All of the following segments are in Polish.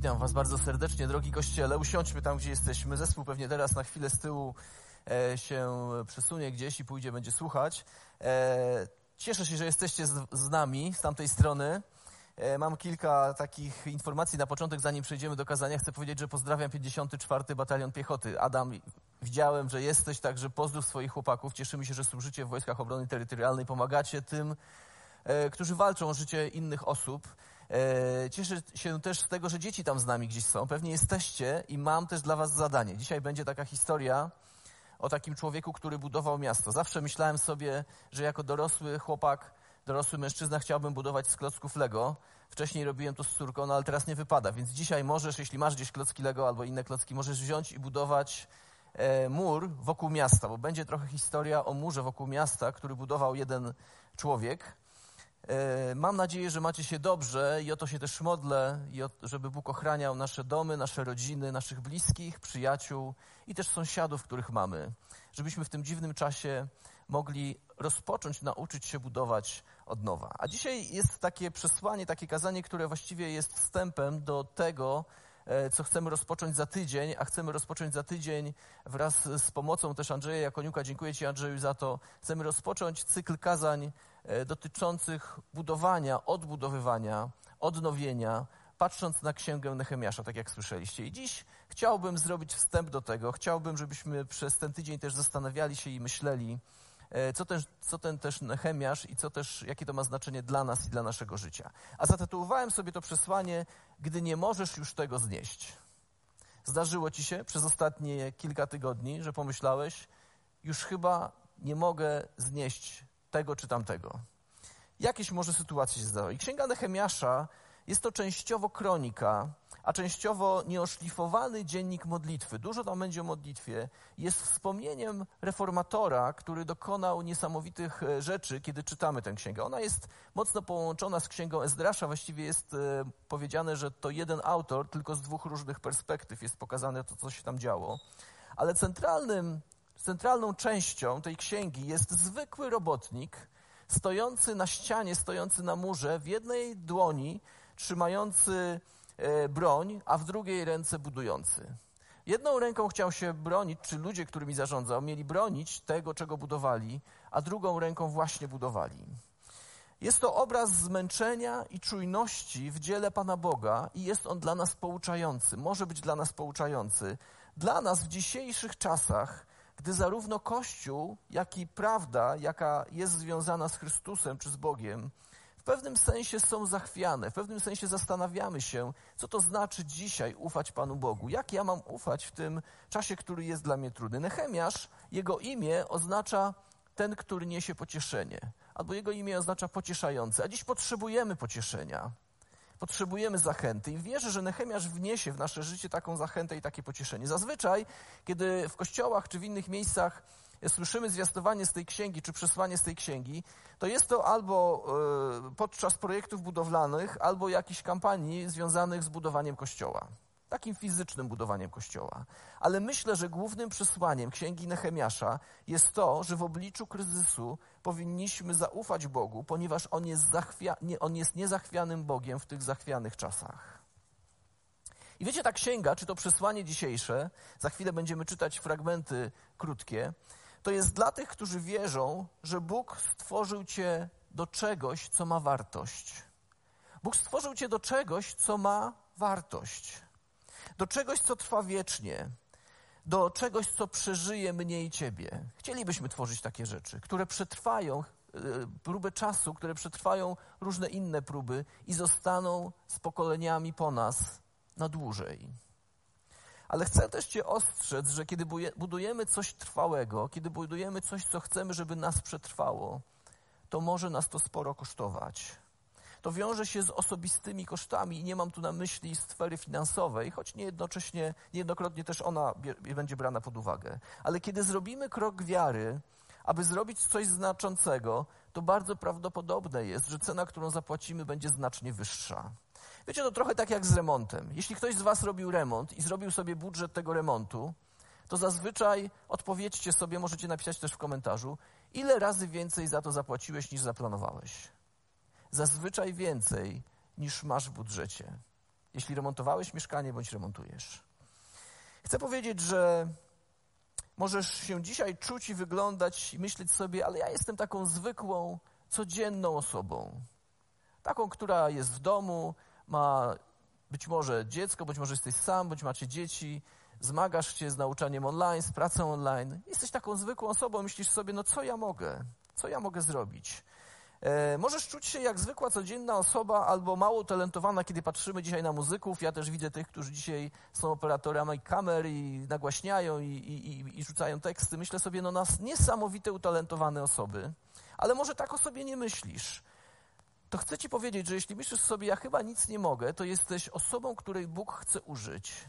Witam Was bardzo serdecznie, drogi Kościele. Usiądźmy tam, gdzie jesteśmy. Zespół pewnie teraz na chwilę z tyłu e, się przesunie gdzieś i pójdzie, będzie słuchać. E, cieszę się, że jesteście z, nami z tamtej strony. E, mam kilka takich informacji na początek, zanim przejdziemy do kazania. Chcę powiedzieć, że pozdrawiam 54. Batalion Piechoty. Adam, widziałem, że jesteś, także pozdrów swoich chłopaków. Cieszymy się, że służycie w Wojskach Obrony Terytorialnej, pomagacie tym, którzy walczą o życie innych osób. E, cieszę się też z tego, że dzieci tam z nami gdzieś są. Pewnie jesteście i mam też dla was zadanie. Dzisiaj będzie taka historia o takim człowieku, który budował miasto. Zawsze myślałem sobie, że jako dorosły chłopak, dorosły mężczyzna chciałbym budować z klocków Lego. Wcześniej robiłem to z córką, no ale teraz nie wypada. Więc dzisiaj możesz, jeśli masz gdzieś klocki Lego albo inne klocki, możesz wziąć i budować e, mur wokół miasta, bo będzie trochę historia o murze wokół miasta, który budował jeden człowiek. E, mam nadzieję, że macie się dobrze i o to się też modlę, i o, żeby Bóg ochraniał nasze domy, nasze rodziny, naszych bliskich, przyjaciół i też sąsiadów, których mamy. Żebyśmy w tym dziwnym czasie mogli rozpocząć, nauczyć się budować od nowa. A dzisiaj jest takie przesłanie, takie kazanie, które właściwie jest wstępem do tego, e, co chcemy rozpocząć za tydzień, a chcemy rozpocząć za tydzień wraz z pomocą też Andrzeja Jakoniuka. Dziękuję Ci Andrzeju za to. Chcemy rozpocząć cykl kazań dotyczących budowania, odbudowywania, odnowienia, patrząc na księgę Nehemiasza, tak jak słyszeliście. I dziś chciałbym zrobić wstęp do tego. Chciałbym, żebyśmy przez ten tydzień też zastanawiali się i myśleli, e, co ten, co ten też Nehemiasz i co też, jakie to ma znaczenie dla nas i dla naszego życia. A zatytułowałem sobie to przesłanie, gdy nie możesz już tego znieść. Zdarzyło ci się przez ostatnie kilka tygodni, że pomyślałeś, już chyba nie mogę znieść tego czy tamtego. Jakieś może sytuacje się zdarzały. I Księga Nehemiasza jest to częściowo kronika, a częściowo nieoszlifowany dziennik modlitwy. Dużo tam będzie o modlitwie. Jest wspomnieniem reformatora, który dokonał niesamowitych e, rzeczy, kiedy czytamy tę księgę. Ona jest mocno połączona z księgą Ezdrasza. Właściwie jest e, powiedziane, że to jeden autor, tylko z dwóch różnych perspektyw jest pokazane to, co się tam działo. Ale centralnym centralną częścią tej księgi jest zwykły robotnik, stojący na ścianie, stojący na murze, w jednej dłoni trzymający e, broń, a w drugiej ręce budujący. Jedną ręką chciał się bronić, czy ludzie, którymi zarządzał, mieli bronić tego, czego budowali, a drugą ręką właśnie budowali. Jest to obraz zmęczenia i czujności w dziele Pana Boga i jest on dla nas pouczający, może być dla nas pouczający. Dla nas w dzisiejszych czasach, gdy zarówno Kościół, jak i prawda, jaka jest związana z Chrystusem czy z Bogiem, w pewnym sensie są zachwiane, w pewnym sensie zastanawiamy się, co to znaczy dzisiaj ufać Panu Bogu. Jak ja mam ufać w tym czasie, który jest dla mnie trudny? Nehemiasz, jego imię oznacza ten, który niesie pocieszenie, albo jego imię oznacza pocieszający, a dziś potrzebujemy pocieszenia. Potrzebujemy zachęty i wierzę, że Nehemiasz wniesie w nasze życie taką zachętę i takie pocieszenie. Zazwyczaj, kiedy w kościołach czy w innych miejscach słyszymy zwiastowanie z tej księgi, czy przesłanie z tej księgi, to jest to albo e, podczas projektów budowlanych, albo jakichś kampanii związanych z budowaniem kościoła takim fizycznym budowaniem kościoła. Ale myślę, że głównym przesłaniem księgi Nehemiasza jest to, że w obliczu kryzysu powinniśmy zaufać Bogu, ponieważ On jest, zachwia, nie, on jest niezachwianym Bogiem w tych zachwianych czasach. I wiecie, ta księga, czy to przesłanie dzisiejsze, za chwilę będziemy czytać fragmenty krótkie, to jest dla tych, którzy wierzą, że Bóg stworzył cię do czegoś, co ma wartość. Bóg stworzył cię do czegoś, co ma wartość do czegoś, co trwa wiecznie, do czegoś, co przeżyje mnie i ciebie. Chcielibyśmy tworzyć takie rzeczy, które przetrwają y, próbę czasu, które przetrwają różne inne próby i zostaną z pokoleniami po nas na dłużej. Ale chcę też Cię ostrzec, że kiedy budujemy coś trwałego, kiedy budujemy coś, co chcemy, żeby nas przetrwało, to może nas to sporo kosztować to wiąże się z osobistymi kosztami i nie mam tu na myśli sfery finansowej, choć niejednocześnie, niejednokrotnie też ona będzie brana pod uwagę. Ale kiedy zrobimy krok wiary, aby zrobić coś znaczącego, to bardzo prawdopodobne jest, że cena, którą zapłacimy, będzie znacznie wyższa. Wiecie, to trochę tak jak z remontem. Jeśli ktoś z Was robił remont i zrobił sobie budżet tego remontu, to zazwyczaj odpowiedzcie sobie, możecie napisać też w komentarzu, ile razy więcej za to zapłaciłeś niż zaplanowałeś zazwyczaj więcej niż masz w budżecie. jeśli remontowałeś mieszkanie bądź remontujesz. Chcę powiedzieć, że możesz się dzisiaj czuć i wyglądać i myśleć sobie, ale ja jestem taką zwykłą, codzienną osobą. Taką, która jest w domu, ma być może dziecko, być może jesteś sam, bądź macie dzieci, zmagasz się z nauczaniem online, z pracą online. Jesteś taką zwykłą osobą, myślisz sobie, no co ja mogę? Co ja mogę zrobić? E, możesz czuć się jak zwykła, codzienna osoba albo mało talentowana, kiedy patrzymy dzisiaj na muzyków. Ja też widzę tych, którzy dzisiaj są operatorami kamer i nagłaśniają i, i, i rzucają teksty. Myślę sobie, no nas niesamowite, utalentowane osoby, ale może tak o sobie nie myślisz. To chcę ci powiedzieć, że jeśli myślisz sobie, ja chyba nic nie mogę, to jesteś osobą, której Bóg chce użyć.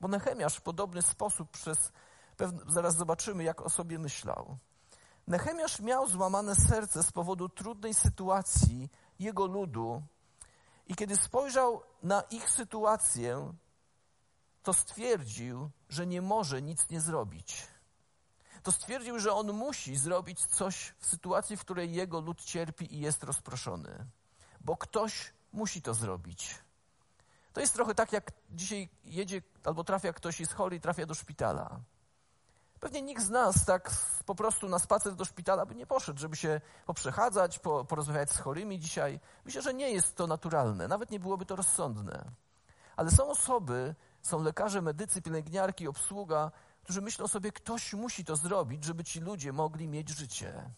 Bo Nehemiasz w podobny sposób przez, zaraz zobaczymy, jak o sobie myślał. Nehemiasz miał złamane serce z powodu trudnej sytuacji jego ludu i kiedy spojrzał na ich sytuację, to stwierdził, że nie może nic nie zrobić. To stwierdził, że on musi zrobić coś w sytuacji, w której jego lud cierpi i jest rozproszony, bo ktoś musi to zrobić. To jest trochę tak, jak dzisiaj jedzie albo trafia ktoś jest chory i trafia do szpitala. Pewnie nikt z nas tak po prostu na spacer do szpitala by nie poszedł, żeby się poprzechadzać, po, porozmawiać z chorymi dzisiaj. Myślę, że nie jest to naturalne, nawet nie byłoby to rozsądne. Ale są osoby, są lekarze, medycy, pielęgniarki, obsługa, którzy myślą sobie, ktoś musi to zrobić, żeby ci ludzie mogli mieć życie.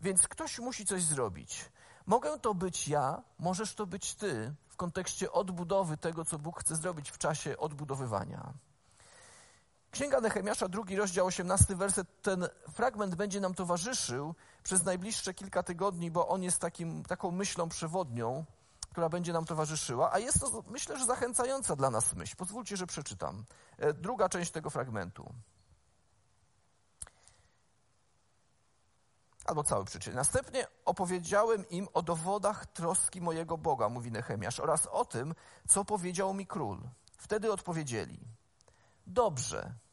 Więc ktoś musi coś zrobić. Mogę to być ja, możesz to być ty w kontekście odbudowy tego, co Bóg chce zrobić w czasie odbudowywania. Księga Nehemiasza, drugi rozdział, 18 werset, ten fragment będzie nam towarzyszył przez najbliższe kilka tygodni, bo on jest takim, taką myślą przewodnią, która będzie nam towarzyszyła, a jest to, myślę, że zachęcająca dla nas myśl. Pozwólcie, że przeczytam. E, druga część tego fragmentu. Albo cały przeczytam. Następnie opowiedziałem im o dowodach troski mojego Boga, mówi Nehemiasz, oraz o tym, co powiedział mi król. Wtedy odpowiedzieli, dobrze,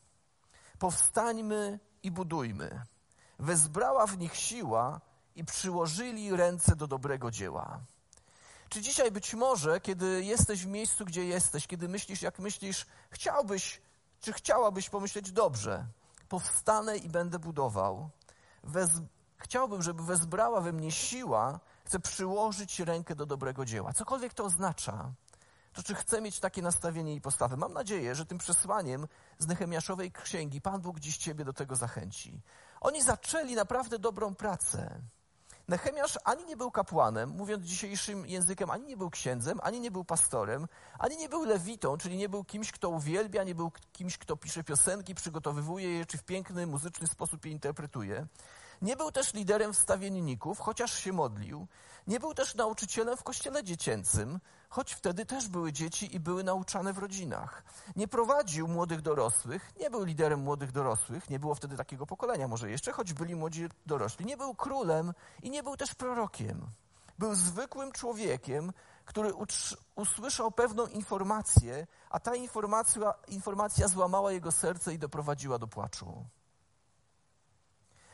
powstańmy i budujmy. Wezbrała w nich siła i przyłożyli ręce do dobrego dzieła. Czy dzisiaj być może, kiedy jesteś w miejscu, gdzie jesteś, kiedy myślisz, jak myślisz, chciałbyś, czy chciałabyś pomyśleć dobrze, powstanę i będę budował. Wez... Chciałbym, żeby wezbrała we mnie siła, chcę przyłożyć rękę do dobrego dzieła. Cokolwiek to oznacza to czy chcę mieć takie nastawienie i postawy? Mam nadzieję, że tym przesłaniem z Nehemiaszowej księgi Pan Bóg dziś Ciebie do tego zachęci. Oni zaczęli naprawdę dobrą pracę. Nehemiasz ani nie był kapłanem, mówiąc dzisiejszym językiem, ani nie był księdzem, ani nie był pastorem, ani nie był lewitą, czyli nie był kimś, kto uwielbia, nie był kimś, kto pisze piosenki, przygotowywuje je, czy w piękny, muzyczny sposób je interpretuje. Nie był też liderem wstawienników, chociaż się modlił. Nie był też nauczycielem w kościele dziecięcym, choć wtedy też były dzieci i były nauczane w rodzinach. Nie prowadził młodych dorosłych, nie był liderem młodych dorosłych, nie było wtedy takiego pokolenia może jeszcze, choć byli młodzi dorośli. Nie był królem i nie był też prorokiem. Był zwykłym człowiekiem, który usłyszał pewną informację, a ta informacja, informacja złamała jego serce i doprowadziła do płaczu.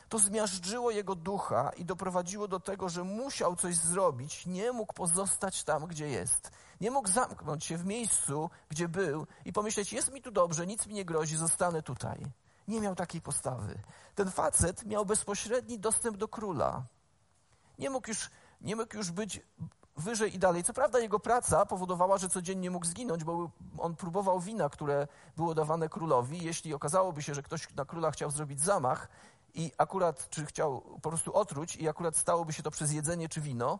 To zmiażdżyło jego ducha i doprowadziło do tego, że musiał coś zrobić, nie mógł pozostać tam, gdzie jest. Nie mógł zamknąć się w miejscu, gdzie był i pomyśleć, jest mi tu dobrze, nic mi nie grozi, zostanę tutaj. Nie miał takiej postawy. Ten facet miał bezpośredni dostęp do króla. Nie mógł już, nie mógł już być wyżej i dalej. Co prawda jego praca powodowała, że codziennie mógł zginąć, bo on próbował wina, które było dawane królowi. Jeśli okazałoby się, że ktoś na króla chciał zrobić zamach i akurat, czy chciał po prostu otruć i akurat stałoby się to przez jedzenie czy wino,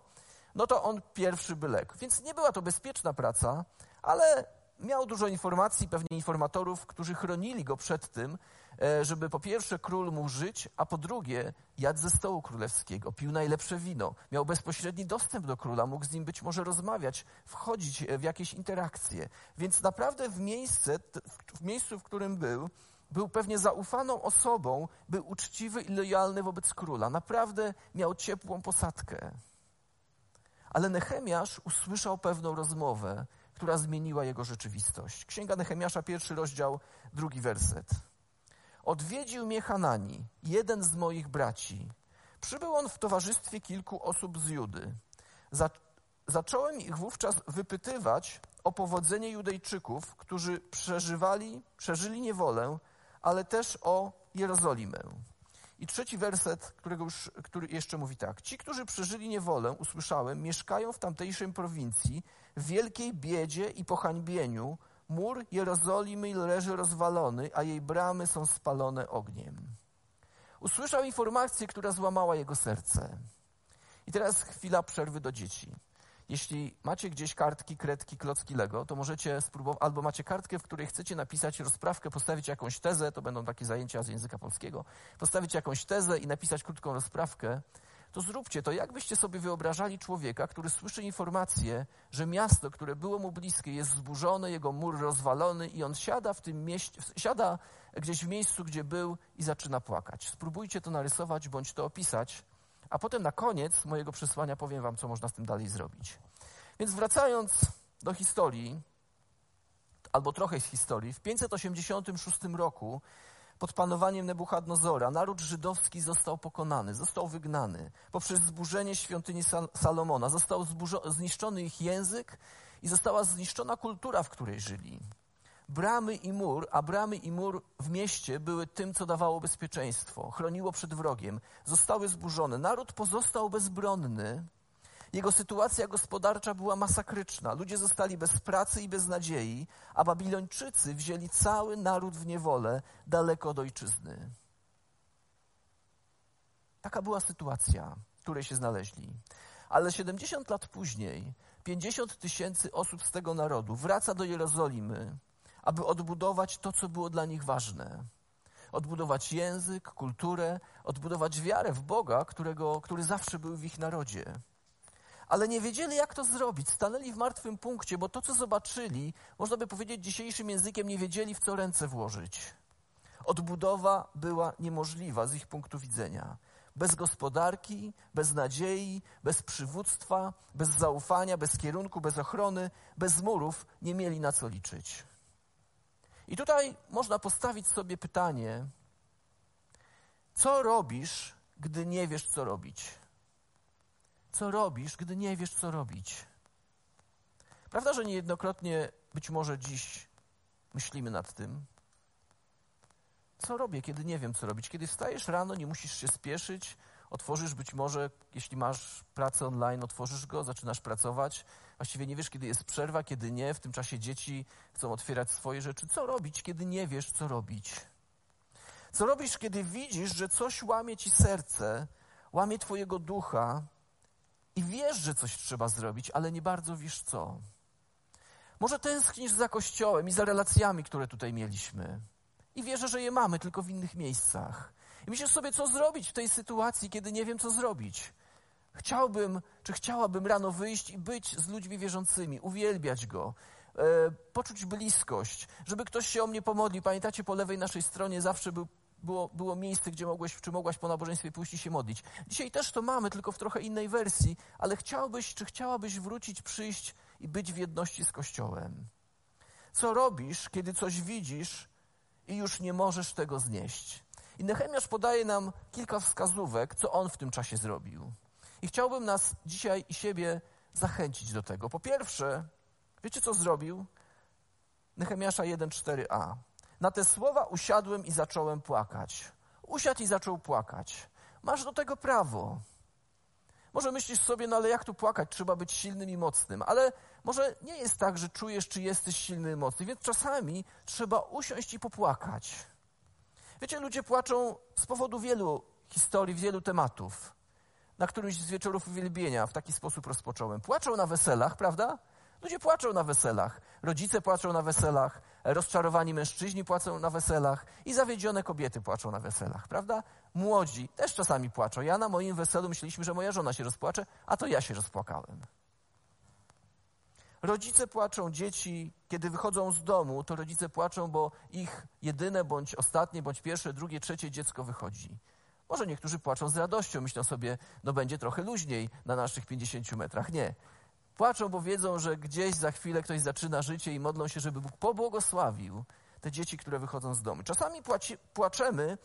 no to on pierwszy by legł. Więc nie była to bezpieczna praca, ale miał dużo informacji, pewnie informatorów, którzy chronili go przed tym, e, żeby po pierwsze król mógł żyć, a po drugie jadł ze stołu królewskiego, pił najlepsze wino, miał bezpośredni dostęp do króla, mógł z nim być może rozmawiać, wchodzić w jakieś interakcje. Więc naprawdę w, miejsce, w miejscu, w którym był, był pewnie zaufaną osobą, był uczciwy i lojalny wobec króla. Naprawdę miał ciepłą posadkę. Ale Nehemiasz usłyszał pewną rozmowę, która zmieniła jego rzeczywistość. Księga Nehemiasza, pierwszy rozdział, drugi werset. Odwiedził mnie Hanani, jeden z moich braci. Przybył on w towarzystwie kilku osób z Judy. zacząłem ich wówczas wypytywać o powodzenie Judejczyków, którzy przeżywali, przeżyli niewolę, ale też o Jerozolimę. I trzeci werset, którego już, który jeszcze mówi tak. Ci, którzy przeżyli niewolę, usłyszałem, mieszkają w tamtejszej prowincji w wielkiej biedzie i pohańbieniu. Mur Jerozolimy leży rozwalony, a jej bramy są spalone ogniem. Usłyszał informację, która złamała jego serce. I teraz chwila przerwy do dzieci. Jeśli macie gdzieś kartki, kredki, klocki Lego, to możecie spróbować, albo macie kartkę, w której chcecie napisać rozprawkę, postawić jakąś tezę, to będą takie zajęcia z języka polskiego, postawić jakąś tezę i napisać krótką rozprawkę, to zróbcie to. Jakbyście sobie wyobrażali człowieka, który słyszy informację, że miasto, które było mu bliskie, jest zburzone, jego mur rozwalony i on siada w tym mieście, siada gdzieś w miejscu, gdzie był i zaczyna płakać. Spróbujcie to narysować bądź to opisać a potem na koniec mojego przesłania powiem Wam, co można z tym dalej zrobić. Więc wracając do historii, albo trochę z historii, w 586 roku pod panowaniem Nebuchadnozora naród żydowski został pokonany, został wygnany poprzez zburzenie świątyni Sal Salomona. Został zniszczony ich język i została zniszczona kultura, w której żyli. Bramy i mur, a bramy i mur w mieście były tym, co dawało bezpieczeństwo, chroniło przed wrogiem, zostały zburzone. Naród pozostał bezbronny. Jego sytuacja gospodarcza była masakryczna. Ludzie zostali bez pracy i bez nadziei, a Babilończycy wzięli cały naród w niewolę daleko od ojczyzny. Taka była sytuacja, w której się znaleźli. Ale 70 lat później 50 tysięcy osób z tego narodu wraca do Jerozolimy aby odbudować to, co było dla nich ważne. Odbudować język, kulturę, odbudować wiarę w Boga, którego, który zawsze był w ich narodzie. Ale nie wiedzieli, jak to zrobić. Stanęli w martwym punkcie, bo to, co zobaczyli, można by powiedzieć dzisiejszym językiem, nie wiedzieli, w co ręce włożyć. Odbudowa była niemożliwa z ich punktu widzenia. Bez gospodarki, bez nadziei, bez przywództwa, bez zaufania, bez kierunku, bez ochrony, bez murów nie mieli na co liczyć. I tutaj można postawić sobie pytanie, co robisz, gdy nie wiesz, co robić? Co robisz, gdy nie wiesz, co robić? Prawda, że niejednokrotnie być może dziś myślimy nad tym? Co robię, kiedy nie wiem, co robić? Kiedy wstajesz rano, nie musisz się spieszyć, otworzysz być może, jeśli masz pracę online, otworzysz go, zaczynasz pracować. Właściwie nie wiesz, kiedy jest przerwa, kiedy nie. W tym czasie dzieci chcą otwierać swoje rzeczy. Co robić, kiedy nie wiesz, co robić? Co robisz, kiedy widzisz, że coś łamie ci serce, łamie twojego ducha i wiesz, że coś trzeba zrobić, ale nie bardzo wiesz co? Może tęsknisz za kościołem i za relacjami, które tutaj mieliśmy. I wierzę, że je mamy, tylko w innych miejscach. I myślisz sobie, co zrobić w tej sytuacji, kiedy nie wiem, co zrobić. Chciałbym, czy chciałabym rano wyjść i być z ludźmi wierzącymi, uwielbiać Go, e, poczuć bliskość, żeby ktoś się o mnie pomodlił. Pamiętacie, po lewej naszej stronie zawsze był, było, było miejsce, gdzie mogłeś, czy mogłaś po nabożeństwie pójść i się modlić. Dzisiaj też to mamy, tylko w trochę innej wersji, ale chciałbyś, czy chciałabyś wrócić, przyjść i być w jedności z Kościołem. Co robisz, kiedy coś widzisz i już nie możesz tego znieść? I Nehemiasz podaje nam kilka wskazówek, co on w tym czasie zrobił. I chciałbym nas dzisiaj i siebie zachęcić do tego. Po pierwsze, wiecie co zrobił? Nehemiasza 1,4a. Na te słowa usiadłem i zacząłem płakać. Usiadł i zaczął płakać. Masz do tego prawo. Może myślisz sobie, no ale jak tu płakać? Trzeba być silnym i mocnym. Ale może nie jest tak, że czujesz, czy jesteś silny i mocny. Więc czasami trzeba usiąść i popłakać. Wiecie, ludzie płaczą z powodu wielu historii, wielu tematów. Na którymś z wieczorów uwielbienia w taki sposób rozpocząłem. Płaczą na weselach, prawda? Ludzie płaczą na weselach. Rodzice płaczą na weselach, rozczarowani mężczyźni płaczą na weselach i zawiedzione kobiety płaczą na weselach, prawda? Młodzi też czasami płaczą. Ja na moim weselu myśleliśmy, że moja żona się rozpłacze, a to ja się rozpłakałem. Rodzice płaczą, dzieci, kiedy wychodzą z domu, to rodzice płaczą, bo ich jedyne, bądź ostatnie, bądź pierwsze, drugie, trzecie dziecko wychodzi. Może niektórzy płaczą z radością, myślą sobie, no będzie trochę luźniej na naszych 50 metrach. Nie. Płaczą, bo wiedzą, że gdzieś za chwilę ktoś zaczyna życie i modlą się, żeby Bóg pobłogosławił te dzieci, które wychodzą z domu. Czasami płaci, płaczemy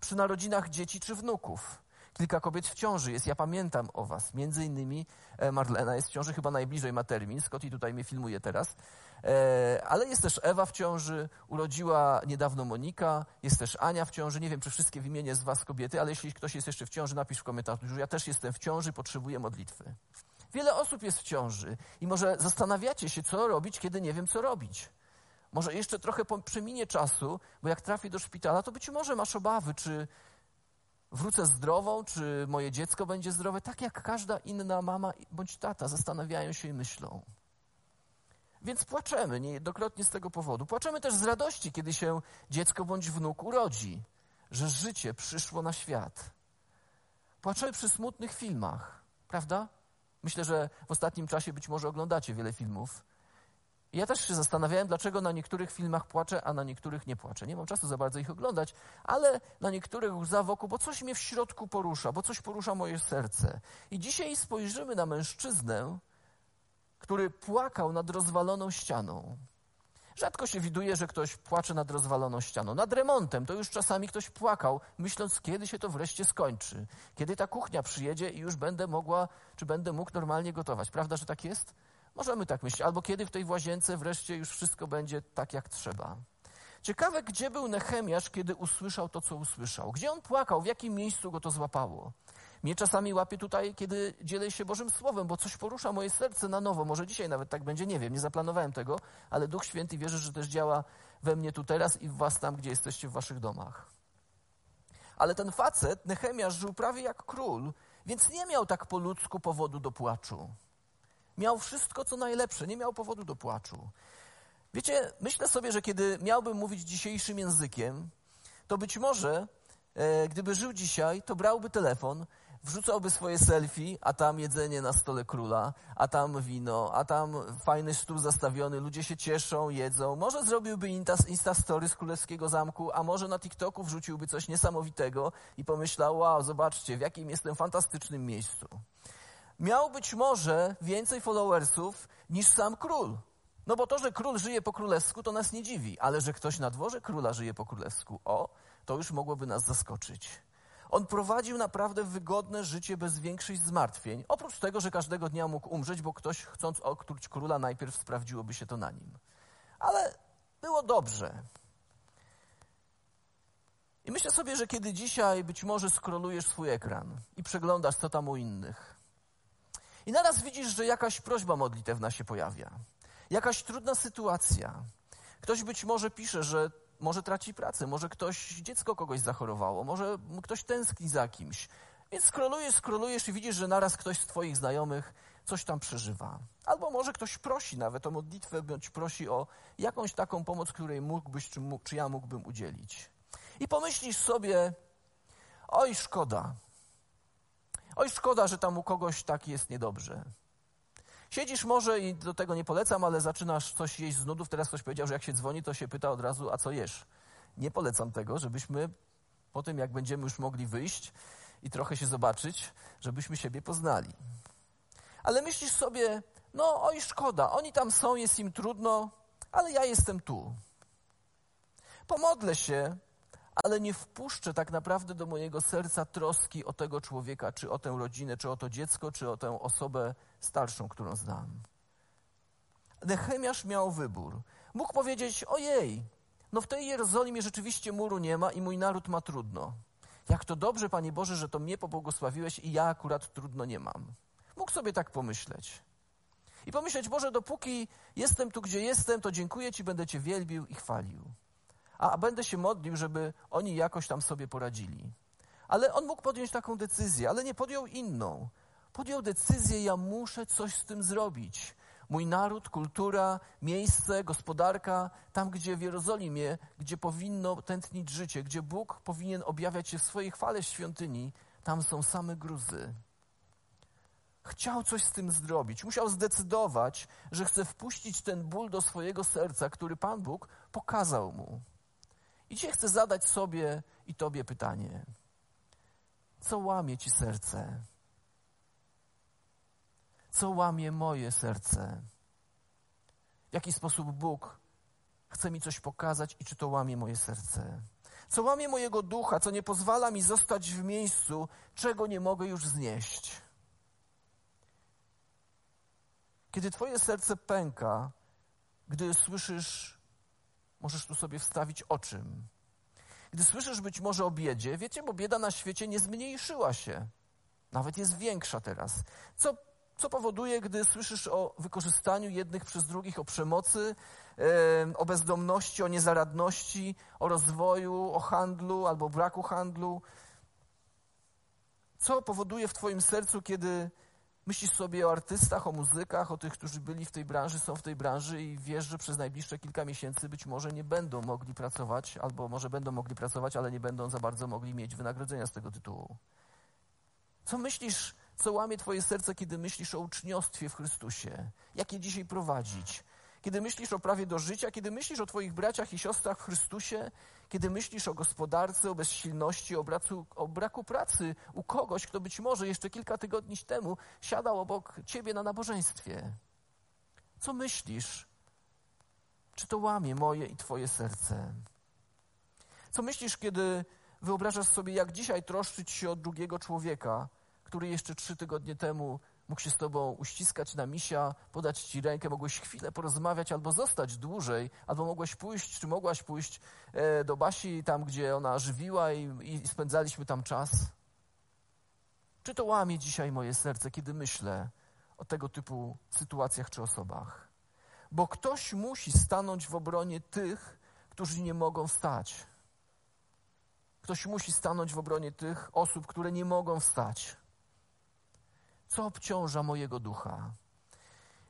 przy narodzinach dzieci czy wnuków. Kilka kobiet w ciąży jest. Ja pamiętam o was. Między innymi e, Marlena jest w ciąży, chyba najbliżej ma termin. Scotty tutaj mnie filmuje teraz. E, ale jest też Ewa w ciąży, urodziła niedawno Monika, jest też Ania w ciąży. Nie wiem, czy wszystkie wymienię z was kobiety, ale jeśli ktoś jest jeszcze w ciąży, napisz w komentarzu. Ja też jestem w ciąży, potrzebuję modlitwy. Wiele osób jest w ciąży i może zastanawiacie się, co robić, kiedy nie wiem, co robić. Może jeszcze trochę przeminie czasu, bo jak trafię do szpitala, to być może masz obawy, czy wrócę zdrową, czy moje dziecko będzie zdrowe, tak jak każda inna mama bądź tata zastanawiają się i myślą. Więc płaczemy niejednokrotnie z tego powodu. Płaczemy też z radości, kiedy się dziecko bądź wnuk urodzi, że życie przyszło na świat. Płaczemy przy smutnych filmach, prawda? Myślę, że w ostatnim czasie być może oglądacie wiele filmów. Ja też się zastanawiałem, dlaczego na niektórych filmach płaczę, a na niektórych nie płaczę. Nie mam czasu za bardzo ich oglądać, ale na niektórych łza wokół, bo coś mnie w środku porusza, bo coś porusza moje serce. I dzisiaj spojrzymy na mężczyznę, który płakał nad rozwaloną ścianą. Rzadko się widuje, że ktoś płacze nad rozwaloną ścianą. Nad remontem to już czasami ktoś płakał, myśląc, kiedy się to wreszcie skończy. Kiedy ta kuchnia przyjedzie i już będę mogła, czy będę mógł normalnie gotować. Prawda, że tak jest? Możemy tak myśleć. Albo kiedy w tej łazience wreszcie już wszystko będzie tak, jak trzeba. Ciekawe, gdzie był Nehemiasz, kiedy usłyszał to, co usłyszał. Gdzie on płakał, w jakim miejscu go to złapało. Mnie czasami łapie tutaj, kiedy dzielę się Bożym Słowem, bo coś porusza moje serce na nowo. Może dzisiaj nawet tak będzie, nie wiem, nie zaplanowałem tego, ale Duch Święty wierzę, że też działa we mnie tu teraz i w was tam, gdzie jesteście w waszych domach. Ale ten facet, Nehemiasz, żył prawie jak król, więc nie miał tak po ludzku powodu do płaczu. Miał wszystko, co najlepsze, nie miał powodu do płaczu. Wiecie, myślę sobie, że kiedy miałbym mówić dzisiejszym językiem, to być może, e, gdyby żył dzisiaj, to brałby telefon, wrzucałby swoje selfie, a tam jedzenie na stole króla, a tam wino, a tam fajny stół zastawiony, ludzie się cieszą, jedzą. Może zrobiłby Insta Story z Królewskiego Zamku, a może na TikToku wrzuciłby coś niesamowitego i pomyślał, wow, zobaczcie, w jakim jestem fantastycznym miejscu. Miał być może więcej followersów niż sam król. No bo to, że król żyje po królewsku, to nas nie dziwi, ale że ktoś na dworze króla żyje po królewsku, o, to już mogłoby nas zaskoczyć. On prowadził naprawdę wygodne życie bez większych zmartwień. Oprócz tego, że każdego dnia mógł umrzeć, bo ktoś chcąc okruć króla, najpierw sprawdziłoby się to na nim. Ale było dobrze. I myślę sobie, że kiedy dzisiaj być może skrolujesz swój ekran i przeglądasz, co tam u innych, i naraz widzisz, że jakaś prośba modlitewna się pojawia, jakaś trudna sytuacja. Ktoś być może pisze, że może traci pracę, może ktoś, dziecko kogoś zachorowało, może ktoś tęskni za kimś. Więc skrolujesz, skrolujesz i widzisz, że naraz ktoś z Twoich znajomych coś tam przeżywa. Albo może ktoś prosi nawet o modlitwę, bądź prosi o jakąś taką pomoc, której mógłbyś, czy, mógł, czy ja mógłbym udzielić. I pomyślisz sobie, oj, szkoda. Oj, szkoda, że tam u kogoś tak jest niedobrze. Siedzisz może i do tego nie polecam, ale zaczynasz coś jeść z nudów. Teraz ktoś powiedział, że jak się dzwoni, to się pyta od razu, a co jesz? Nie polecam tego, żebyśmy po tym, jak będziemy już mogli wyjść i trochę się zobaczyć, żebyśmy siebie poznali. Ale myślisz sobie, no oj szkoda, oni tam są, jest im trudno, ale ja jestem tu. Pomodlę się, ale nie wpuszczę tak naprawdę do mojego serca troski o tego człowieka, czy o tę rodzinę, czy o to dziecko, czy o tę osobę starszą, którą znam. Nehemiasz miał wybór. Mógł powiedzieć: Ojej, no w tej Jerozolimie rzeczywiście muru nie ma i mój naród ma trudno. Jak to dobrze, Panie Boże, że to mnie pobłogosławiłeś i ja akurat trudno nie mam. Mógł sobie tak pomyśleć. I pomyśleć, Boże, dopóki jestem tu, gdzie jestem, to dziękuję Ci, będę Cię wielbił i chwalił a będę się modlił, żeby oni jakoś tam sobie poradzili. Ale on mógł podjąć taką decyzję, ale nie podjął inną. Podjął decyzję, ja muszę coś z tym zrobić. Mój naród, kultura, miejsce, gospodarka, tam gdzie w Jerozolimie, gdzie powinno tętnić życie, gdzie Bóg powinien objawiać się w swojej chwale świątyni, tam są same gruzy. Chciał coś z tym zrobić. Musiał zdecydować, że chce wpuścić ten ból do swojego serca, który Pan Bóg pokazał mu. I dzisiaj chcę zadać sobie i Tobie pytanie. Co łamie Ci serce? Co łamie moje serce? W jaki sposób Bóg chce mi coś pokazać i czy to łamie moje serce? co łamie mojego ducha, co nie pozwala mi zostać w miejscu, czego nie mogę już znieść. Kiedy Twoje serce pęka, gdy słyszysz, możesz tu sobie wstawić o czym. Gdy słyszysz być może o biedzie, wiecie, bo bieda na świecie nie zmniejszyła się. Nawet jest większa teraz. Co, co powoduje, gdy słyszysz o wykorzystaniu jednych przez drugich, o przemocy, o bezdomności, o niezaradności, o rozwoju, o handlu albo braku handlu? Co powoduje w Twoim sercu, kiedy myślisz sobie o artystach, o muzykach, o tych, którzy byli w tej branży, są w tej branży i wiesz, że przez najbliższe kilka miesięcy być może nie będą mogli pracować, albo może będą mogli pracować, ale nie będą za bardzo mogli mieć wynagrodzenia z tego tytułu? Co myślisz, co łamie Twoje serce, kiedy myślisz o uczniostwie w Chrystusie? Jak je dzisiaj prowadzić? Kiedy myślisz o prawie do życia, kiedy myślisz o Twoich braciach i siostrach w Chrystusie, kiedy myślisz o gospodarce, o bezsilności, o braku, o braku pracy u kogoś, kto być może jeszcze kilka tygodni temu siadał obok Ciebie na nabożeństwie. Co myślisz? Czy to łamie moje i Twoje serce? Co myślisz, kiedy wyobrażasz sobie, jak dzisiaj troszczyć się o drugiego człowieka, który jeszcze trzy tygodnie temu mógł się z tobą uściskać na misia, podać ci rękę, mogłeś chwilę porozmawiać albo zostać dłużej, albo mogłeś pójść, czy mogłaś pójść e, do Basi, tam gdzie ona żywiła i, i spędzaliśmy tam czas. Czy to łamie dzisiaj moje serce, kiedy myślę o tego typu sytuacjach czy osobach? Bo ktoś musi stanąć w obronie tych, którzy nie mogą wstać. Ktoś musi stanąć w obronie tych osób, które nie mogą wstać co obciąża mojego ducha.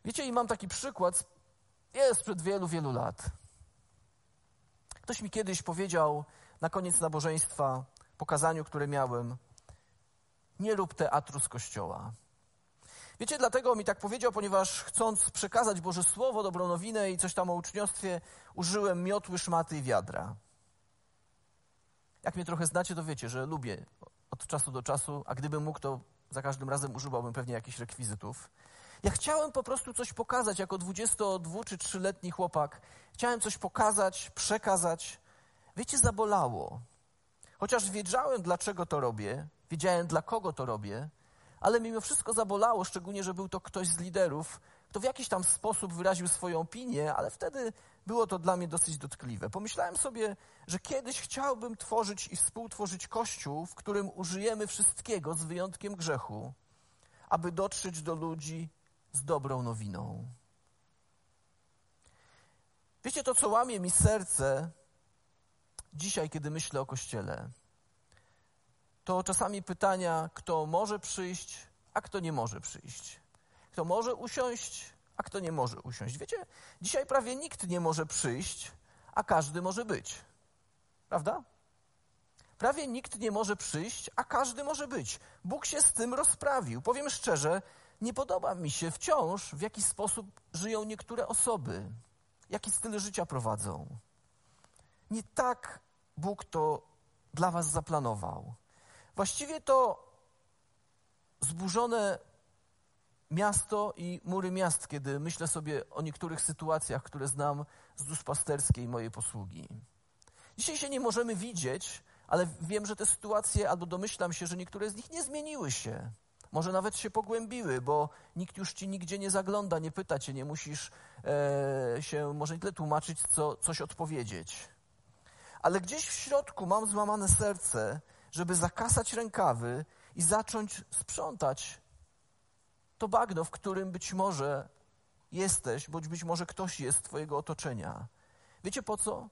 Wiecie, i mam taki przykład, jest sprzed wielu, wielu lat. Ktoś mi kiedyś powiedział na koniec nabożeństwa, pokazaniu, które miałem, nie rób teatru z kościoła. Wiecie, dlatego mi tak powiedział, ponieważ chcąc przekazać Boże Słowo, dobrą nowinę i coś tam o uczniostwie, użyłem miotły, szmaty i wiadra. Jak mnie trochę znacie, to wiecie, że lubię od czasu do czasu, a gdybym mógł, to za każdym razem używałbym pewnie jakichś rekwizytów. Ja chciałem po prostu coś pokazać jako 22 czy 3-letni chłopak. Chciałem coś pokazać, przekazać. Wiecie, zabolało. Chociaż wiedziałem, dlaczego to robię, wiedziałem, dla kogo to robię, ale mimo wszystko zabolało, szczególnie, że był to ktoś z liderów, kto w jakiś tam sposób wyraził swoją opinię, ale wtedy było to dla mnie dosyć dotkliwe. Pomyślałem sobie, że kiedyś chciałbym tworzyć i współtworzyć kościół, w którym użyjemy wszystkiego z wyjątkiem grzechu, aby dotrzeć do ludzi z dobrą nowiną. Wiecie, to co łamie mi serce dzisiaj, kiedy myślę o kościele, to czasami pytania, kto może przyjść, a kto nie może przyjść. Kto może usiąść, a kto nie może usiąść. Wiecie, dzisiaj prawie nikt nie może przyjść, a każdy może być. Prawda? Prawie nikt nie może przyjść, a każdy może być. Bóg się z tym rozprawił. Powiem szczerze, nie podoba mi się wciąż, w jaki sposób żyją niektóre osoby, jaki styl życia prowadzą. Nie tak Bóg to dla Was zaplanował. Właściwie to zburzone miasto i mury miast, kiedy myślę sobie o niektórych sytuacjach, które znam z duszpasterskiej mojej posługi. Dzisiaj się nie możemy widzieć, ale wiem, że te sytuacje, albo domyślam się, że niektóre z nich nie zmieniły się. Może nawet się pogłębiły, bo nikt już ci nigdzie nie zagląda, nie pyta cię, nie musisz e, się może nie tyle tłumaczyć, co coś odpowiedzieć. Ale gdzieś w środku mam złamane serce, żeby zakasać rękawy i zacząć sprzątać to bagno, w którym być może jesteś, bądź być może ktoś jest z Twojego otoczenia. Wiecie po co?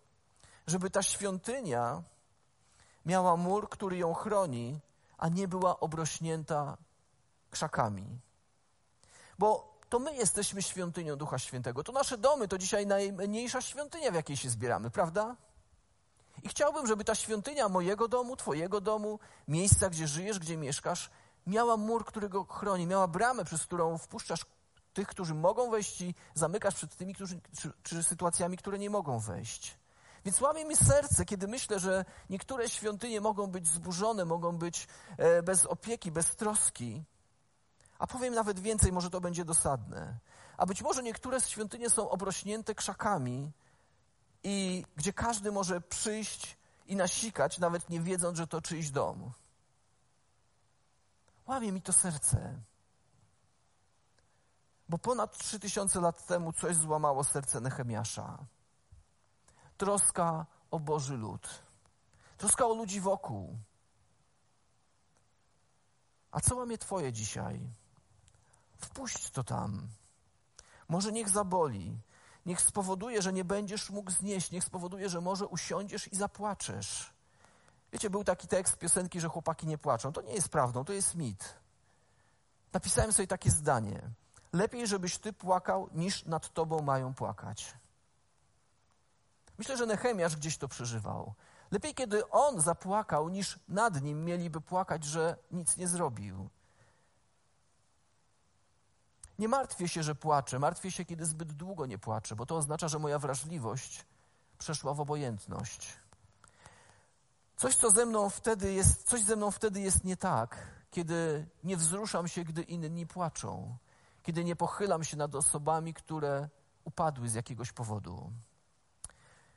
Żeby ta świątynia miała mur, który ją chroni, a nie była obrośnięta krzakami. Bo to my jesteśmy świątynią Ducha Świętego. To nasze domy to dzisiaj najmniejsza świątynia, w jakiej się zbieramy, prawda? I chciałbym, żeby ta świątynia mojego domu, Twojego domu, miejsca, gdzie żyjesz, gdzie mieszkasz, miała mur, który go chroni, miała bramę, przez którą wpuszczasz tych, którzy mogą wejść i zamykasz przed tymi, którzy, czy, czy sytuacjami, które nie mogą wejść. Więc łamie mi serce, kiedy myślę, że niektóre świątynie mogą być zburzone, mogą być e, bez opieki, bez troski. A powiem nawet więcej, może to będzie dosadne. A być może niektóre świątynie są obrośnięte krzakami i gdzie każdy może przyjść i nasikać, nawet nie wiedząc, że to czyjś dom. Łamie mi to serce. Bo ponad trzy tysiące lat temu coś złamało serce Nehemiasza. Troska o Boży lud. Troska o ludzi wokół. A co łamie Twoje dzisiaj? Wpuść to tam. Może niech zaboli. Niech spowoduje, że nie będziesz mógł znieść. Niech spowoduje, że może usiądziesz i zapłaczesz. Wiecie, był taki tekst piosenki, że chłopaki nie płaczą. To nie jest prawdą, to jest mit. Napisałem sobie takie zdanie. Lepiej, żebyś ty płakał, niż nad tobą mają płakać. Myślę, że Nehemiasz gdzieś to przeżywał. Lepiej, kiedy on zapłakał, niż nad nim mieliby płakać, że nic nie zrobił. Nie martwię się, że płaczę. Martwię się, kiedy zbyt długo nie płaczę, bo to oznacza, że moja wrażliwość przeszła w obojętność. Coś, co ze mną wtedy jest, coś ze mną wtedy jest nie tak, kiedy nie wzruszam się, gdy inni płaczą, kiedy nie pochylam się nad osobami, które upadły z jakiegoś powodu.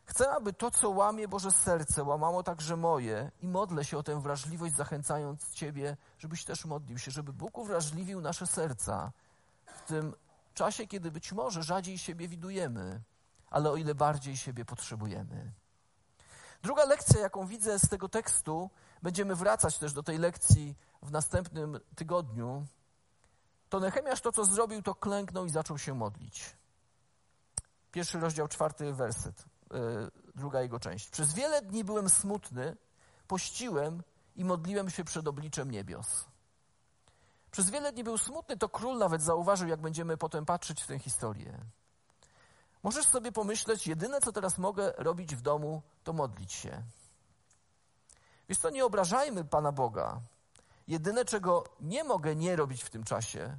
Chcę, aby to, co łamie Boże serce, łamało także moje i modlę się o tę wrażliwość, zachęcając Ciebie, żebyś też modlił się, żeby Bóg uwrażliwił nasze serca w tym czasie, kiedy być może rzadziej siebie widujemy, ale o ile bardziej siebie potrzebujemy. Druga lekcja, jaką widzę z tego tekstu, będziemy wracać też do tej lekcji w następnym tygodniu, to Nehemiasz to, co zrobił, to klęknął i zaczął się modlić. Pierwszy rozdział, czwarty werset, yy, druga jego część. Przez wiele dni byłem smutny, pościłem i modliłem się przed obliczem niebios. Przez wiele dni był smutny, to król nawet zauważył, jak będziemy potem patrzeć w tę historię. Możesz sobie pomyśleć, jedyne co teraz mogę robić w domu, to modlić się. Więc to nie obrażajmy Pana Boga. Jedyne, czego nie mogę nie robić w tym czasie,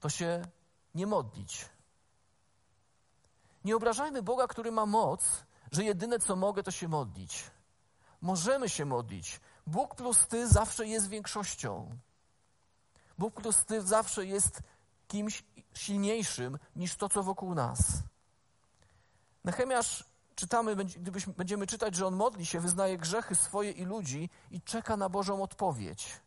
to się nie modlić. Nie obrażajmy Boga, który ma moc, że jedyne co mogę, to się modlić. Możemy się modlić. Bóg plus ty zawsze jest większością. Bóg plus ty zawsze jest kimś silniejszym niż to, co wokół nas. Nechemiasz, czytamy, gdybyśmy, będziemy czytać, że on modli się, wyznaje grzechy swoje i ludzi i czeka na Bożą odpowiedź.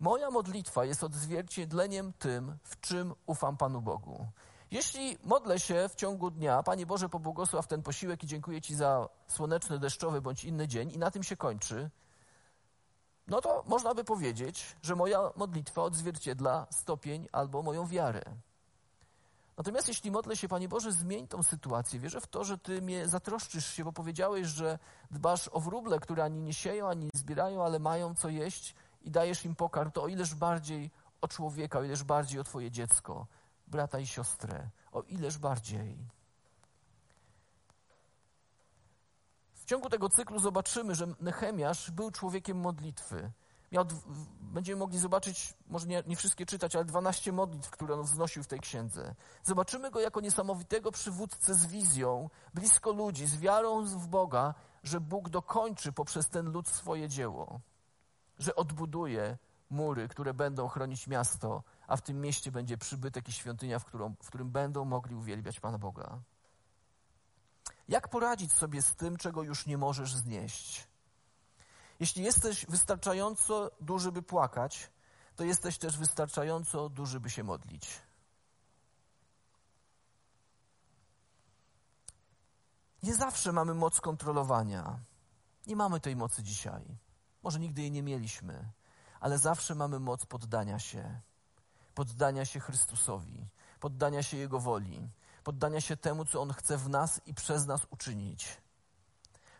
Moja modlitwa jest odzwierciedleniem tym, w czym ufam Panu Bogu. Jeśli modlę się w ciągu dnia, Panie Boże, pobłogosław ten posiłek i dziękuję Ci za słoneczny, deszczowy bądź inny dzień i na tym się kończy, no to można by powiedzieć, że moja modlitwa odzwierciedla stopień albo moją wiarę. Natomiast jeśli modlę się, Panie Boże, zmień tą sytuację. Wierzę w to, że Ty mnie zatroszczysz się, bo powiedziałeś, że dbasz o wróble, które ani nie sieją, ani nie zbierają, ale mają co jeść i dajesz im pokarm, to o ileż bardziej o człowieka, o ileż bardziej o Twoje dziecko, brata i siostrę, o ileż bardziej. W ciągu tego cyklu zobaczymy, że Nehemiasz był człowiekiem modlitwy. Miał, będziemy mogli zobaczyć, może nie, nie, wszystkie czytać, ale 12 modlitw, które on wznosił w tej księdze. Zobaczymy go jako niesamowitego przywódcę z wizją, blisko ludzi, z wiarą w Boga, że Bóg dokończy poprzez ten lud swoje dzieło. Że odbuduje mury, które będą chronić miasto, a w tym mieście będzie przybytek i świątynia, w, którą, w którym będą mogli uwielbiać Pana Boga. Jak poradzić sobie z tym, czego już nie możesz znieść? Jeśli jesteś wystarczająco duży, by płakać, to jesteś też wystarczająco duży, by się modlić. Nie zawsze mamy moc kontrolowania. Nie mamy tej mocy dzisiaj. Może nigdy jej nie mieliśmy, ale zawsze mamy moc poddania się. Poddania się Chrystusowi, poddania się Jego woli, poddania się temu, co On chce w nas i przez nas uczynić.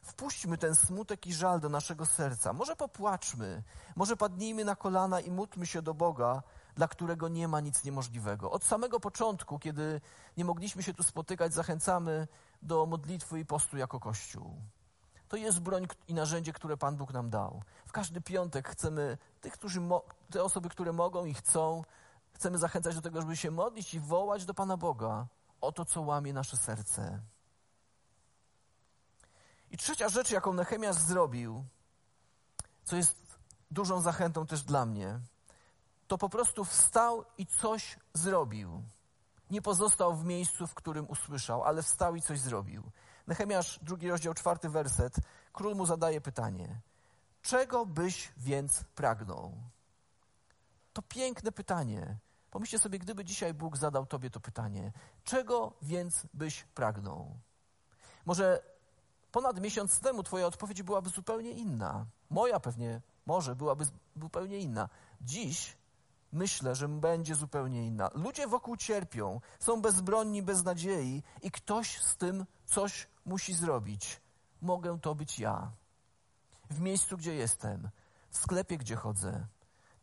Wpuśćmy ten smutek i żal do naszego serca. Może popłaczmy, może padnijmy na kolana i módlmy się do Boga, dla którego nie ma nic niemożliwego. Od samego początku, kiedy nie mogliśmy się tu spotykać, zachęcamy do modlitwy i postu jako Kościół. To jest broń i narzędzie, które Pan Bóg nam dał. W każdy piątek chcemy tych, którzy te osoby, które mogą i chcą, chcemy zachęcać do tego, żeby się modlić i wołać do Pana Boga o to, co łamie nasze serce. I trzecia rzecz, jaką Nehemiasz zrobił, co jest dużą zachętą też dla mnie, to po prostu wstał i coś zrobił. Nie pozostał w miejscu, w którym usłyszał, ale wstał i coś zrobił. Nehemiasz, drugi rozdział, czwarty werset. Król mu zadaje pytanie. Czego byś więc pragnął? To piękne pytanie. Pomyślcie sobie, gdyby dzisiaj Bóg zadał Tobie to pytanie. Czego więc byś pragnął? Może ponad miesiąc temu Twoja odpowiedź byłaby zupełnie inna. Moja pewnie, może, byłaby zupełnie inna. Dziś myślę, że będzie zupełnie inna. Ludzie wokół cierpią, są bezbronni, bez nadziei i ktoś z tym coś musi zrobić. Mogę to być ja. W miejscu, gdzie jestem, w sklepie, gdzie chodzę,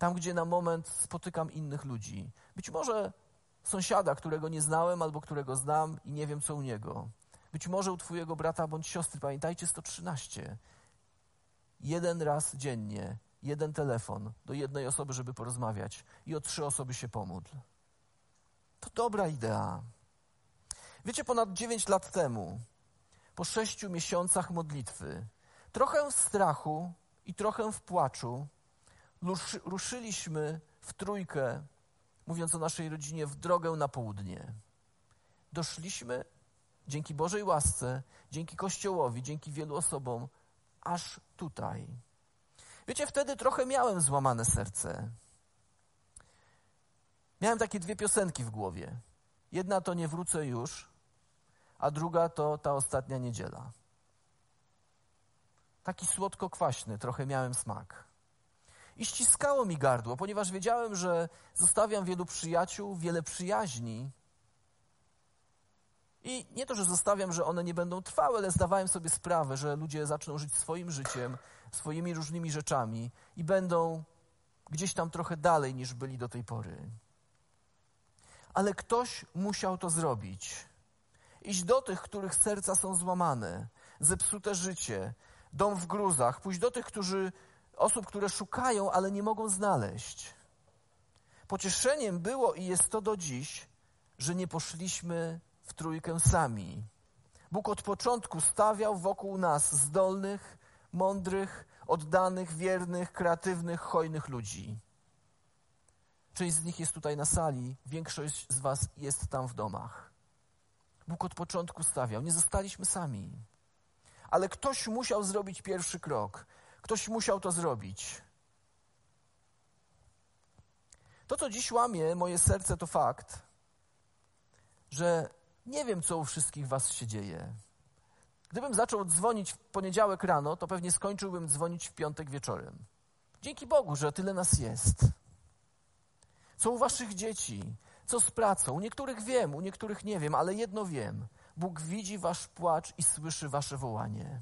tam, gdzie na moment spotykam innych ludzi. Być może sąsiada, którego nie znałem albo którego znam i nie wiem, co u niego. Być może u Twojego brata bądź siostry. Pamiętajcie 113. Jeden raz dziennie, jeden telefon do jednej osoby, żeby porozmawiać i o trzy osoby się pomódl. To dobra idea. Wiecie, ponad 9 lat temu, po sześciu miesiącach modlitwy, trochę w strachu i trochę w płaczu, ruszyliśmy w trójkę, mówiąc o naszej rodzinie, w drogę na południe. Doszliśmy dzięki Bożej łasce, dzięki Kościołowi, dzięki wielu osobom, aż tutaj. Wiecie, wtedy trochę miałem złamane serce. Miałem takie dwie piosenki w głowie. Jedna to Nie wrócę już, a druga to ta ostatnia niedziela. Taki słodko-kwaśny, trochę miałem smak. I ściskało mi gardło, ponieważ wiedziałem, że zostawiam wielu przyjaciół, wiele przyjaźni. I nie to, że zostawiam, że one nie będą trwałe, ale zdawałem sobie sprawę, że ludzie zaczną żyć swoim życiem, swoimi różnymi rzeczami i będą gdzieś tam trochę dalej niż byli do tej pory. Ale ktoś musiał to zrobić. Iść do tych, których serca są złamane, zepsute życie, dom w gruzach, pójść do tych, którzy osób, które szukają, ale nie mogą znaleźć. Pocieszeniem było i jest to do dziś, że nie poszliśmy w trójkę sami. Bóg od początku stawiał wokół nas zdolnych, mądrych, oddanych, wiernych, kreatywnych, hojnych ludzi. Część z nich jest tutaj na sali, większość z Was jest tam w domach. Bóg od początku stawiał, nie zostaliśmy sami. Ale ktoś musiał zrobić pierwszy krok. Ktoś musiał to zrobić. To, co dziś łamie moje serce, to fakt, że nie wiem, co u wszystkich Was się dzieje. Gdybym zaczął dzwonić w poniedziałek rano, to pewnie skończyłbym dzwonić w piątek wieczorem. Dzięki Bogu, że tyle nas jest. Co u Waszych dzieci? Co z pracą? U niektórych wiem, u niektórych nie wiem, ale jedno wiem. Bóg widzi Wasz płacz i słyszy Wasze wołanie.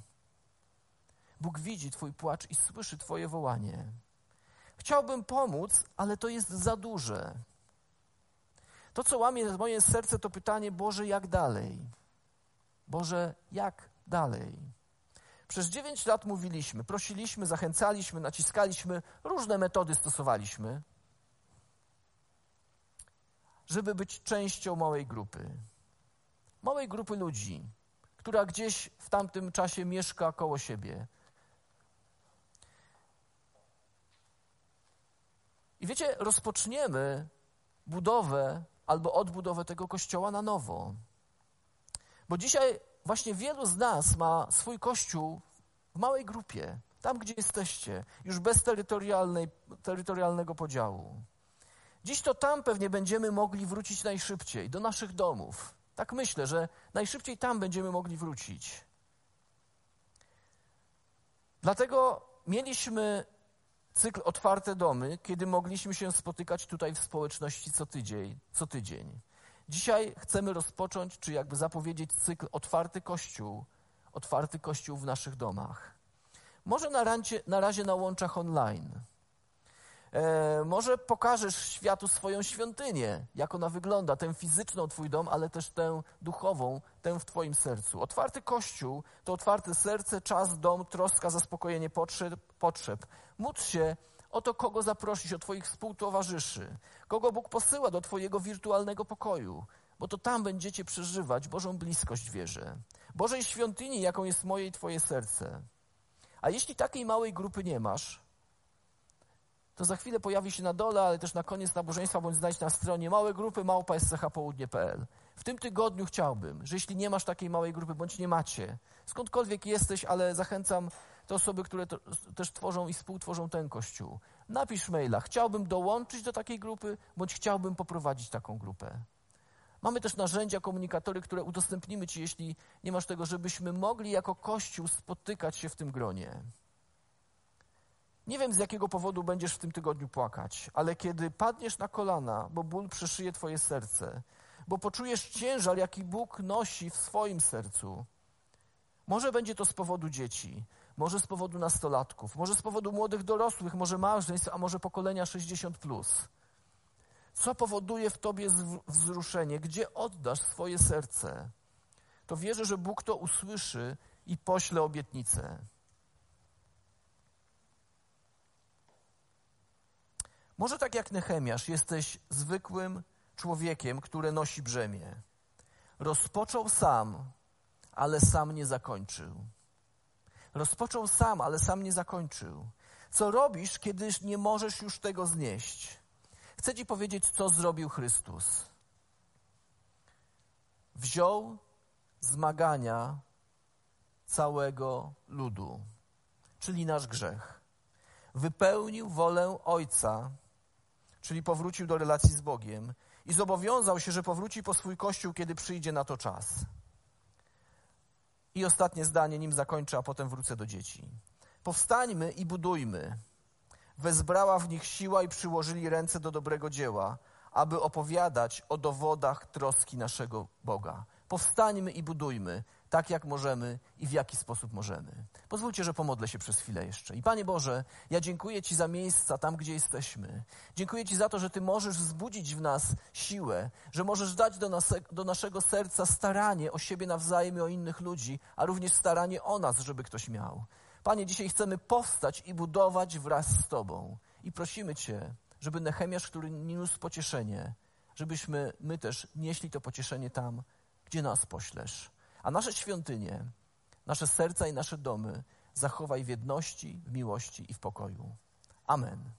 Bóg widzi Twój płacz i słyszy Twoje wołanie. Chciałbym pomóc, ale to jest za duże. To, co łamie moje serce, to pytanie: Boże, jak dalej? Boże, jak dalej? Przez dziewięć lat mówiliśmy, prosiliśmy, zachęcaliśmy, naciskaliśmy, różne metody stosowaliśmy, żeby być częścią małej grupy. Małej grupy ludzi, która gdzieś w tamtym czasie mieszka koło siebie, I wiecie, rozpoczniemy budowę albo odbudowę tego kościoła na nowo. Bo dzisiaj właśnie wielu z nas ma swój kościół w małej grupie, tam gdzie jesteście, już bez terytorialnego podziału. Dziś to tam pewnie będziemy mogli wrócić najszybciej, do naszych domów. Tak myślę, że najszybciej tam będziemy mogli wrócić. Dlatego mieliśmy cykl Otwarte Domy, kiedy mogliśmy się spotykać tutaj w społeczności co tydzień. Co tydzień. Dzisiaj chcemy rozpocząć, czy jakby zapowiedzieć cykl Otwarty Kościół, Otwarty Kościół w naszych domach. Może na, rancie, na razie na łączach online. E, może pokażesz światu swoją świątynię, jak ona wygląda, tę fizyczną Twój dom, ale też tę duchową, tę w Twoim sercu. Otwarty Kościół to otwarte serce, czas, dom, troska, zaspokojenie potrzeb. potrzeb. Módl się o to, kogo zaprosić, o Twoich współtowarzyszy, kogo Bóg posyła do Twojego wirtualnego pokoju, bo to tam będziecie przeżywać Bożą bliskość wierzę. Bożej świątyni, jaką jest moje i Twoje serce. A jeśli takiej małej grupy nie masz, to za chwilę pojawi się na dole, ale też na koniec nabożeństwa, bądź znajdź na stronie małe grupy małpa schpołudnie.pl. W tym tygodniu chciałbym, że jeśli nie masz takiej małej grupy, bądź nie macie, skądkolwiek jesteś, ale zachęcam te osoby, które to, też tworzą i współtworzą ten kościół. Napisz maila, chciałbym dołączyć do takiej grupy, bądź chciałbym poprowadzić taką grupę. Mamy też narzędzia, komunikatory, które udostępnimy Ci, jeśli nie masz tego, żebyśmy mogli jako Kościół spotykać się w tym gronie. Nie wiem, z jakiego powodu będziesz w tym tygodniu płakać, ale kiedy padniesz na kolana, bo ból przeszyje Twoje serce, bo poczujesz ciężar, jaki Bóg nosi w swoim sercu, może będzie to z powodu dzieci, może z powodu nastolatków, może z powodu młodych dorosłych, może małżeństw, a może pokolenia 60. Plus. Co powoduje w tobie wzruszenie? Gdzie oddasz swoje serce? To wierzę, że Bóg to usłyszy i pośle obietnicę. Może tak jak Nehemiasz, jesteś zwykłym człowiekiem, który nosi brzemię. Rozpoczął sam, ale sam nie zakończył. Rozpoczął sam, ale sam nie zakończył. Co robisz, kiedy nie możesz już tego znieść? Chcę Ci powiedzieć, co zrobił Chrystus. Wziął zmagania całego ludu, czyli nasz grzech. Wypełnił wolę Ojca, czyli powrócił do relacji z Bogiem i zobowiązał się, że powróci po swój Kościół, kiedy przyjdzie na to czas. I ostatnie zdanie, nim zakończę, a potem wrócę do dzieci. Powstańmy i budujmy. Wezbrała w nich siła i przyłożyli ręce do dobrego dzieła, aby opowiadać o dowodach troski naszego Boga. Powstańmy i budujmy tak, jak możemy i w jaki sposób możemy. Pozwólcie, że pomodlę się przez chwilę jeszcze. I Panie Boże, ja dziękuję Ci za miejsca tam, gdzie jesteśmy. Dziękuję Ci za to, że Ty możesz wzbudzić w nas siłę, że możesz dać do, nas, do naszego serca staranie o siebie nawzajem i o innych ludzi, a również staranie o nas, żeby ktoś miał. Panie, dzisiaj chcemy powstać i budować wraz z Tobą. I prosimy Cię, żeby Nehemiasz, który niósł pocieszenie, żebyśmy my też nieśli to pocieszenie tam, gdzie nas poślesz. A nasze świątynie, nasze serca i nasze domy zachowaj w jedności, w miłości i w pokoju. Amen.